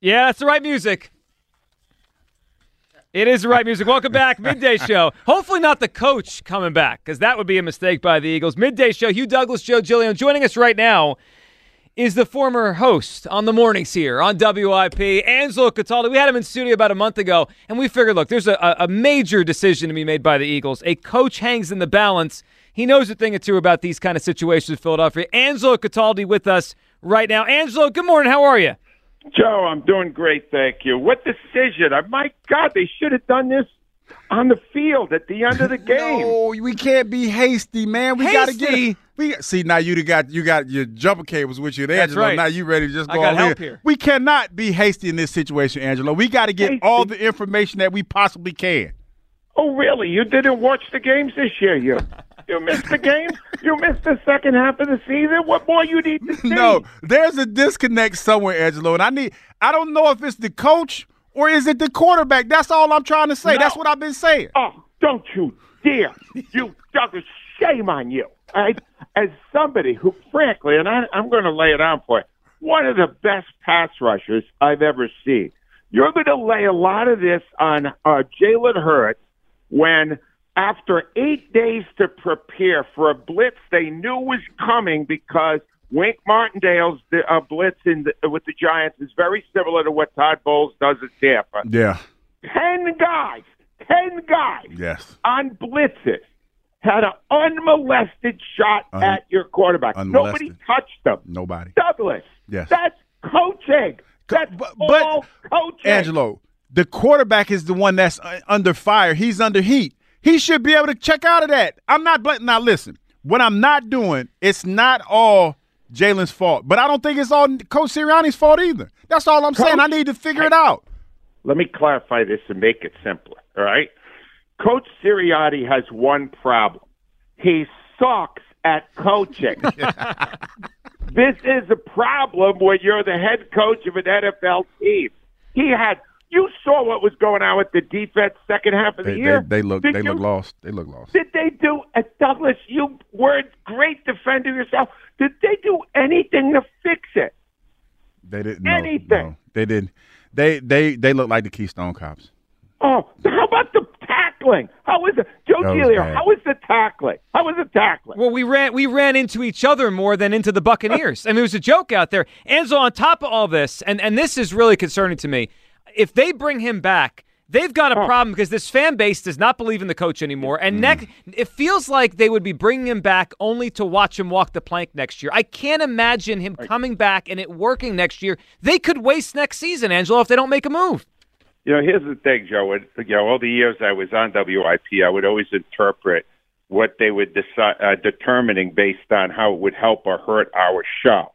Yeah, that's the right music. It is the right music. Welcome back, midday show. Hopefully, not the coach coming back, because that would be a mistake by the Eagles. Midday show. Hugh Douglas, Joe Giglio, joining us right now is the former host on the mornings here on WIP, Angelo Cataldi. We had him in studio about a month ago, and we figured, look, there's a, a major decision to be made by the Eagles. A coach hangs in the balance. He knows a thing or two about these kind of situations in Philadelphia. Angelo Cataldi with us right now. Angelo, good morning. How are you? Joe, I'm doing great, thank you. What decision? Uh, My God, they should have done this on the field at the end of the game. No, we can't be hasty, man. We got to get. Hasty? We see now. You got you got your jumper cables with you, there, That's Angelo. right. Now you ready to just I go got all help in. here. We cannot be hasty in this situation, Angelo. We got to get Hasty? all the information that we possibly can. Oh, really? You didn't watch the games this year, you? You missed the game? You missed the second half of the season? What more you need to see? No, there's a disconnect somewhere, Angelo, and I need. I don't know if it's the coach or is it the quarterback. That's all I'm trying to say. No. That's what I've been saying. Oh, don't you dare. You, Douglas, shame on you. Right? As somebody who, frankly, and I, I'm going to lay it on for you, one of the best pass rushers I've ever seen. You're going to lay a lot of this on uh, Jalen Hurts when, after eight days to prepare for a blitz they knew was coming because Wink Martindale's uh, blitz in the, with the Giants is very similar to what Todd Bowles does at Tampa. Yeah. Ten guys, ten guys Yes. on blitzes had an unmolested shot Un- at your quarterback. unmolested. Nobody touched them. Nobody. Douglas. Yes. That's coaching. That's but- but- all coaching. Angelo, the quarterback is the one that's uh, under fire. He's under heat. He should be able to check out of that. I'm not bl- now. Listen, what I'm not doing, it's not all Jalen's fault, but I don't think it's all Coach Sirianni's fault either. That's all I'm saying. I need to figure it out. Let me clarify this and make it simpler. All right. Coach Sirianni has one problem. He sucks at coaching. this is a problem when you're the head coach of an NFL team. He had. You saw what was going on with the defense second half of the They, year. they, they look Did they you- look lost. They look lost. Did they do, at Douglas? You were a great defender yourself. Did they do anything to fix it? They didn't anything. No, they didn't. They they they look like the Keystone Cops. Oh, how about the tackling? How was it, Joe That was Giglio? How was the tackling? How was the tackling? Well, we ran we ran into each other more than into the Buccaneers. I mean, it was a joke out there. Enzo, on top of all this, and, and this is really concerning to me, if they bring him back, they've got a problem because this fan base does not believe in the coach anymore. And next, it feels like they would be bringing him back only to watch him walk the plank next year. I can't imagine him coming back and it working next year. They could waste next season, Angelo, if they don't make a move. You know, here's the thing, Joe. It- You know, all the years I was on WIP, I would always interpret what they were deci- uh, determining based on how it would help or hurt our show.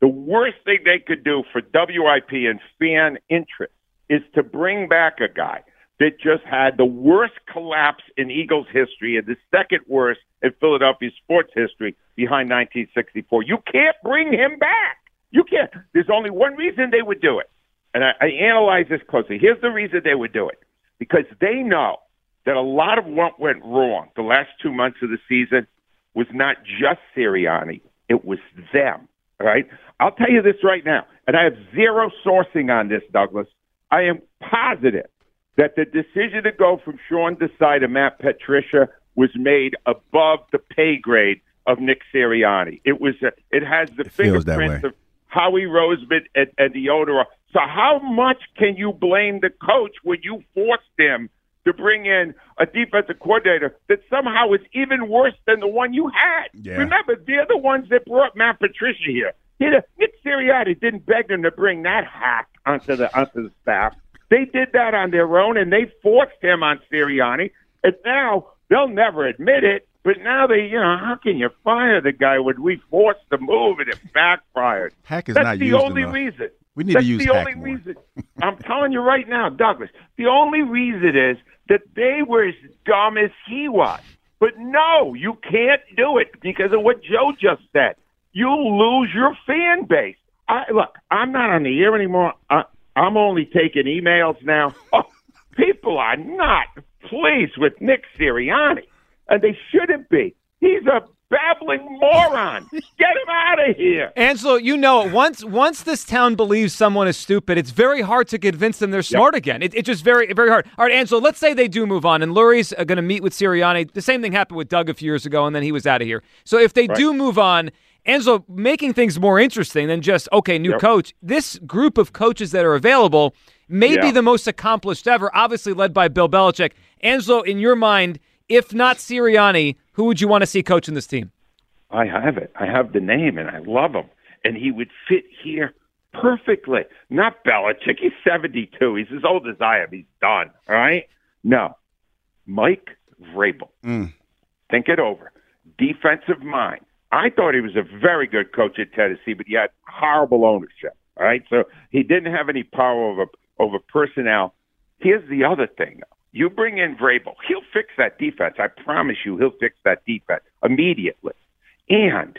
The worst thing they could do for WIP and fan interest is to bring back a guy that just had the worst collapse in Eagles history and the second worst in Philadelphia sports history behind 1964. You can't bring him back. You can't. There's only one reason they would do it and I, I analyze this closely. Here's the reason they would do it because they know that a lot of what went wrong the last two months of the season was not just Sirianni, it was them. All right? I'll tell you this right now, and I have zero sourcing on this, Douglas. I am positive that the decision to go from Sean Desai to Matt Patricia was made above the pay grade of Nick Sirianni. It was. A, it has the It fingerprints of Howie Roseman and, and the owner. So how much can you blame the coach when you forced him to bring in a defensive coordinator that somehow is even worse than the one you had? Yeah. Remember, they're the ones that brought Matt Patricia here. Nick Sirianni didn't beg them to bring that hack onto the onto the staff. They did that on their own, and they forced him on Sirianni. And now they'll never admit it, but now they, you know, how can you fire the guy when we forced the move and it backfired? Hack is That's not the used only enough. reason. We need to That's use the Hack only more. reason. I'm telling you right now, Douglas. The only reason is that they were as dumb as he was. But no, you can't do it because of what Joe just said. You'll lose your fan base. I, look, I'm not on the air anymore. I, I'm only taking emails now. Oh, people are not pleased with Nick Sirianni, and they shouldn't be. He's a babbling moron. Get him out of here. Angelo, you know it. Once once this town believes someone is stupid, it's very hard to convince them they're smart again. It, it's just very very hard. All right, Angelo, let's say they do move on, and Lurie's uh, going to meet with Sirianni. The same thing happened with Doug a few years ago, and then he was out of here. So if they do move on, Angelo, making things more interesting than just okay, new Yep. coach. This group of coaches that are available may be the most accomplished ever, obviously led by Bill Belichick. Angelo, in your mind, if not Sirianni, who would you want to see coaching this team? I have it. I have the name, and I love him. And he would fit here perfectly. Not Belichick. He's 72. He's as old as I am. He's done. All right? No. Mike Vrabel. Mm. Think it over. Defensive mind. I thought he was a very good coach at Tennessee, but he had horrible ownership. All right? So he didn't have any power over, over personnel. Here's the other thing. You bring in Vrabel. He'll fix that defense. I promise you, he'll fix that defense immediately. And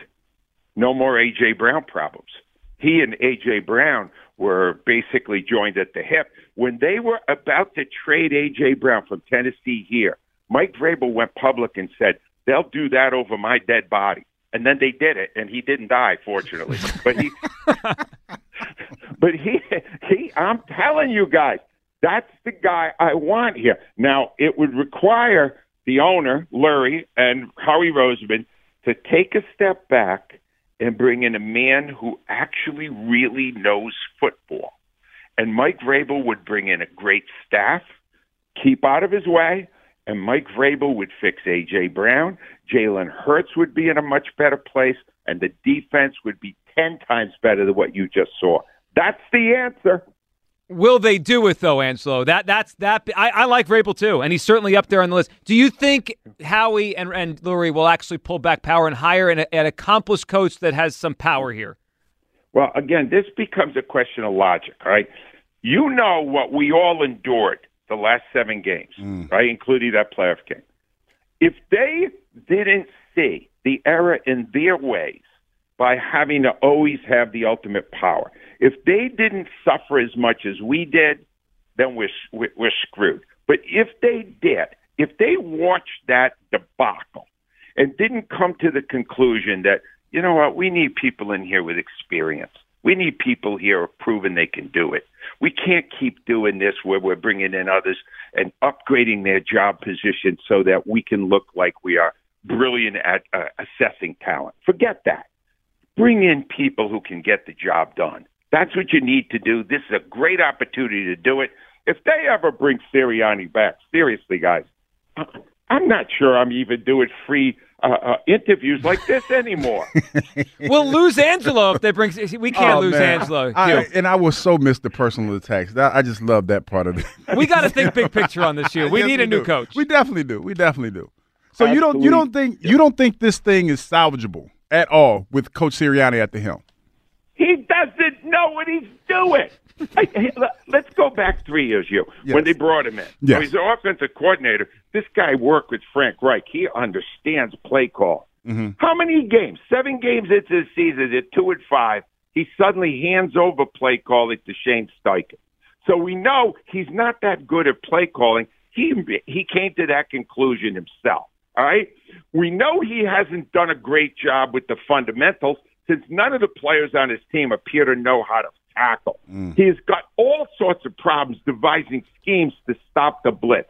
no more A.J. Brown problems. He and A.J. Brown were basically joined at the hip. When they were about to trade A.J. Brown from Tennessee here, Mike Vrabel went public and said, they'll do that over my dead body. And then they did it, and he didn't die, fortunately. But he, but he, he, I'm telling you guys, that's the guy I want here. Now, it would require the owner, Lurie, and Howie Roseman to take a step back and bring in a man who actually really knows football. And Mike Vrabel would bring in a great staff, keep out of his way, and Mike Vrabel would fix A.J. Brown. Jalen Hurts would be in a much better place, and the defense would be 10 times better than what you just saw. That's the answer. Will they do it though, Angelo? That that's that. I, I like Vrabel too, and he's certainly up there on the list. Do you think Howie and and Lurie will actually pull back power and hire an, an accomplished coach that has some power here? Well, again, this becomes a question of logic, right? You know what we all endured the last seven games, mm. right, including that playoff game. If they didn't see the error in their ways by having to always have the ultimate power, if they didn't suffer as much as we did, then we're we're, screwed. But if they did, if they watched that debacle and didn't come to the conclusion that you know what, we need people in here with experience. We need people here who have proven they can do it. We can't keep doing this where we're bringing in others and upgrading their job position so that we can look like we are brilliant at uh, assessing talent. Forget that. Bring in people who can get the job done. That's what you need to do. This is a great opportunity to do it. If they ever bring Sirianni back, seriously, guys, I'm not sure I'm even doing free uh, uh, interviews like this anymore. We'll lose Angelo if they bring. We can't Oh, lose man. Angelo. I, Hugh. and I will so miss the personal attacks. That, I just love that part of it. we got to think big picture on this year. We Yes, need a new do. coach. We definitely do. We definitely do. So you don't you don't think you don't think this thing is salvageable at all with Coach Sirianni at the helm? He doesn't know what he's doing. Hey, Let's go back three years, you when they brought him in. Yes. So he's the offensive coordinator. This guy worked with Frank Reich. He understands play call. Mm-hmm. How many games? Seven games into the season, at two and five, he suddenly hands over play calling to Shane Steichen. So we know he's not that good at play calling. He he came to that conclusion himself. All right. We know he hasn't done a great job with the fundamentals since none of the players on his team appear to know how to tackle. Mm. He has got all sorts of problems devising schemes to stop the blitz.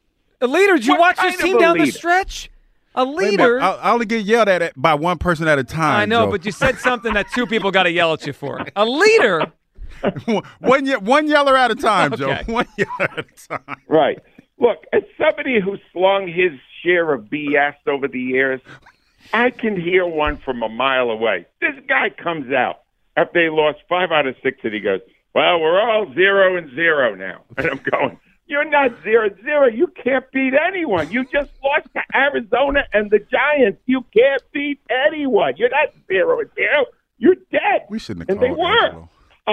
A leader, did you What watch this team a down the stretch? A leader. minute, I, I only get yelled at by one person at a time. I know, Joe. but you said something that two people got to yell at you for. A leader. one ye- one yeller at a time, Joe. One yeller at a time. Right. Look, as somebody who slung his share of BS over the years, I can hear one from a mile away. This guy comes out after they lost five out of six, and he goes, "Well, we're all zero and zero now." And I'm going, "You're not zero zero. You can't beat anyone. You just lost to Arizona and the Giants. You can't beat anyone. You're not zero zero. You're dead." We shouldn't have and they called were. Angelo.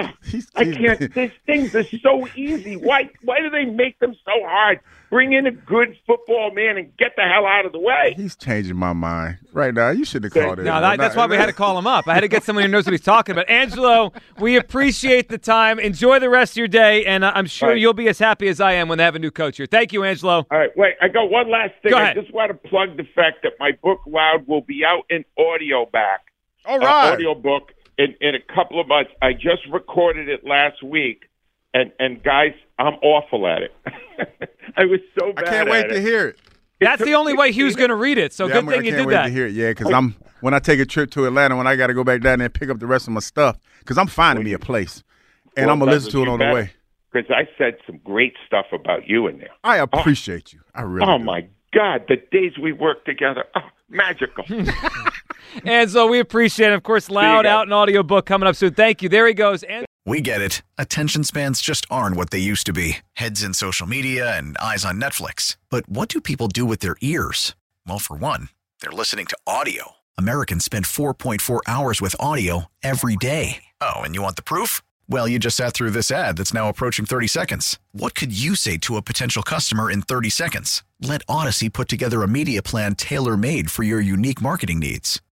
Oh, I can't. These things are so easy. Why? Why do they make them so hard? Bring in a good football man and get the hell out of the way. He's changing my mind right now. You shouldn't have called it. No, that, that's why we had to call him up. I had to get someone who knows what he's talking about. Angelo, we appreciate the time. Enjoy the rest of your day, and uh, I'm sure Right. you'll be as happy as I am when they have a new coach here. Thank you, Angelo. All right, wait. I got one last thing. Go I just want to plug the fact that my book Loud will be out in audio back. All right. uh, audio book in, in a couple of months. I just recorded it last week, and and guys, I'm awful at it. I was so bad. I bad. can't wait at to hear it. That's the only way Hugh's going to read it, so yeah, good I'm- thing I you can't did wait that. to hear it. Yeah, because I'm when I take a trip to Atlanta, when I got to go back down there and pick up the rest of my stuff, because I'm finding me a place, and Well, I'm gonna listen to it you on the way. because I said some great stuff about you in there. I oh. appreciate you. I really. Oh do. my God, the days we worked together, oh, magical. And so we appreciate it. Of course, loud out an audio book coming up soon. Thank you. There he goes. And We get it. Attention spans just aren't what they used to be heads in social media and eyes on Netflix. But what do people do with their ears? Well, for one, they're listening to audio. Americans spend 4.4 hours with audio every day. Oh, and you want the proof? Well, you just sat through this ad that's now approaching 30 seconds. What could you say to a potential customer in 30 seconds? Let Audacy put together a media plan tailor made for your unique marketing needs.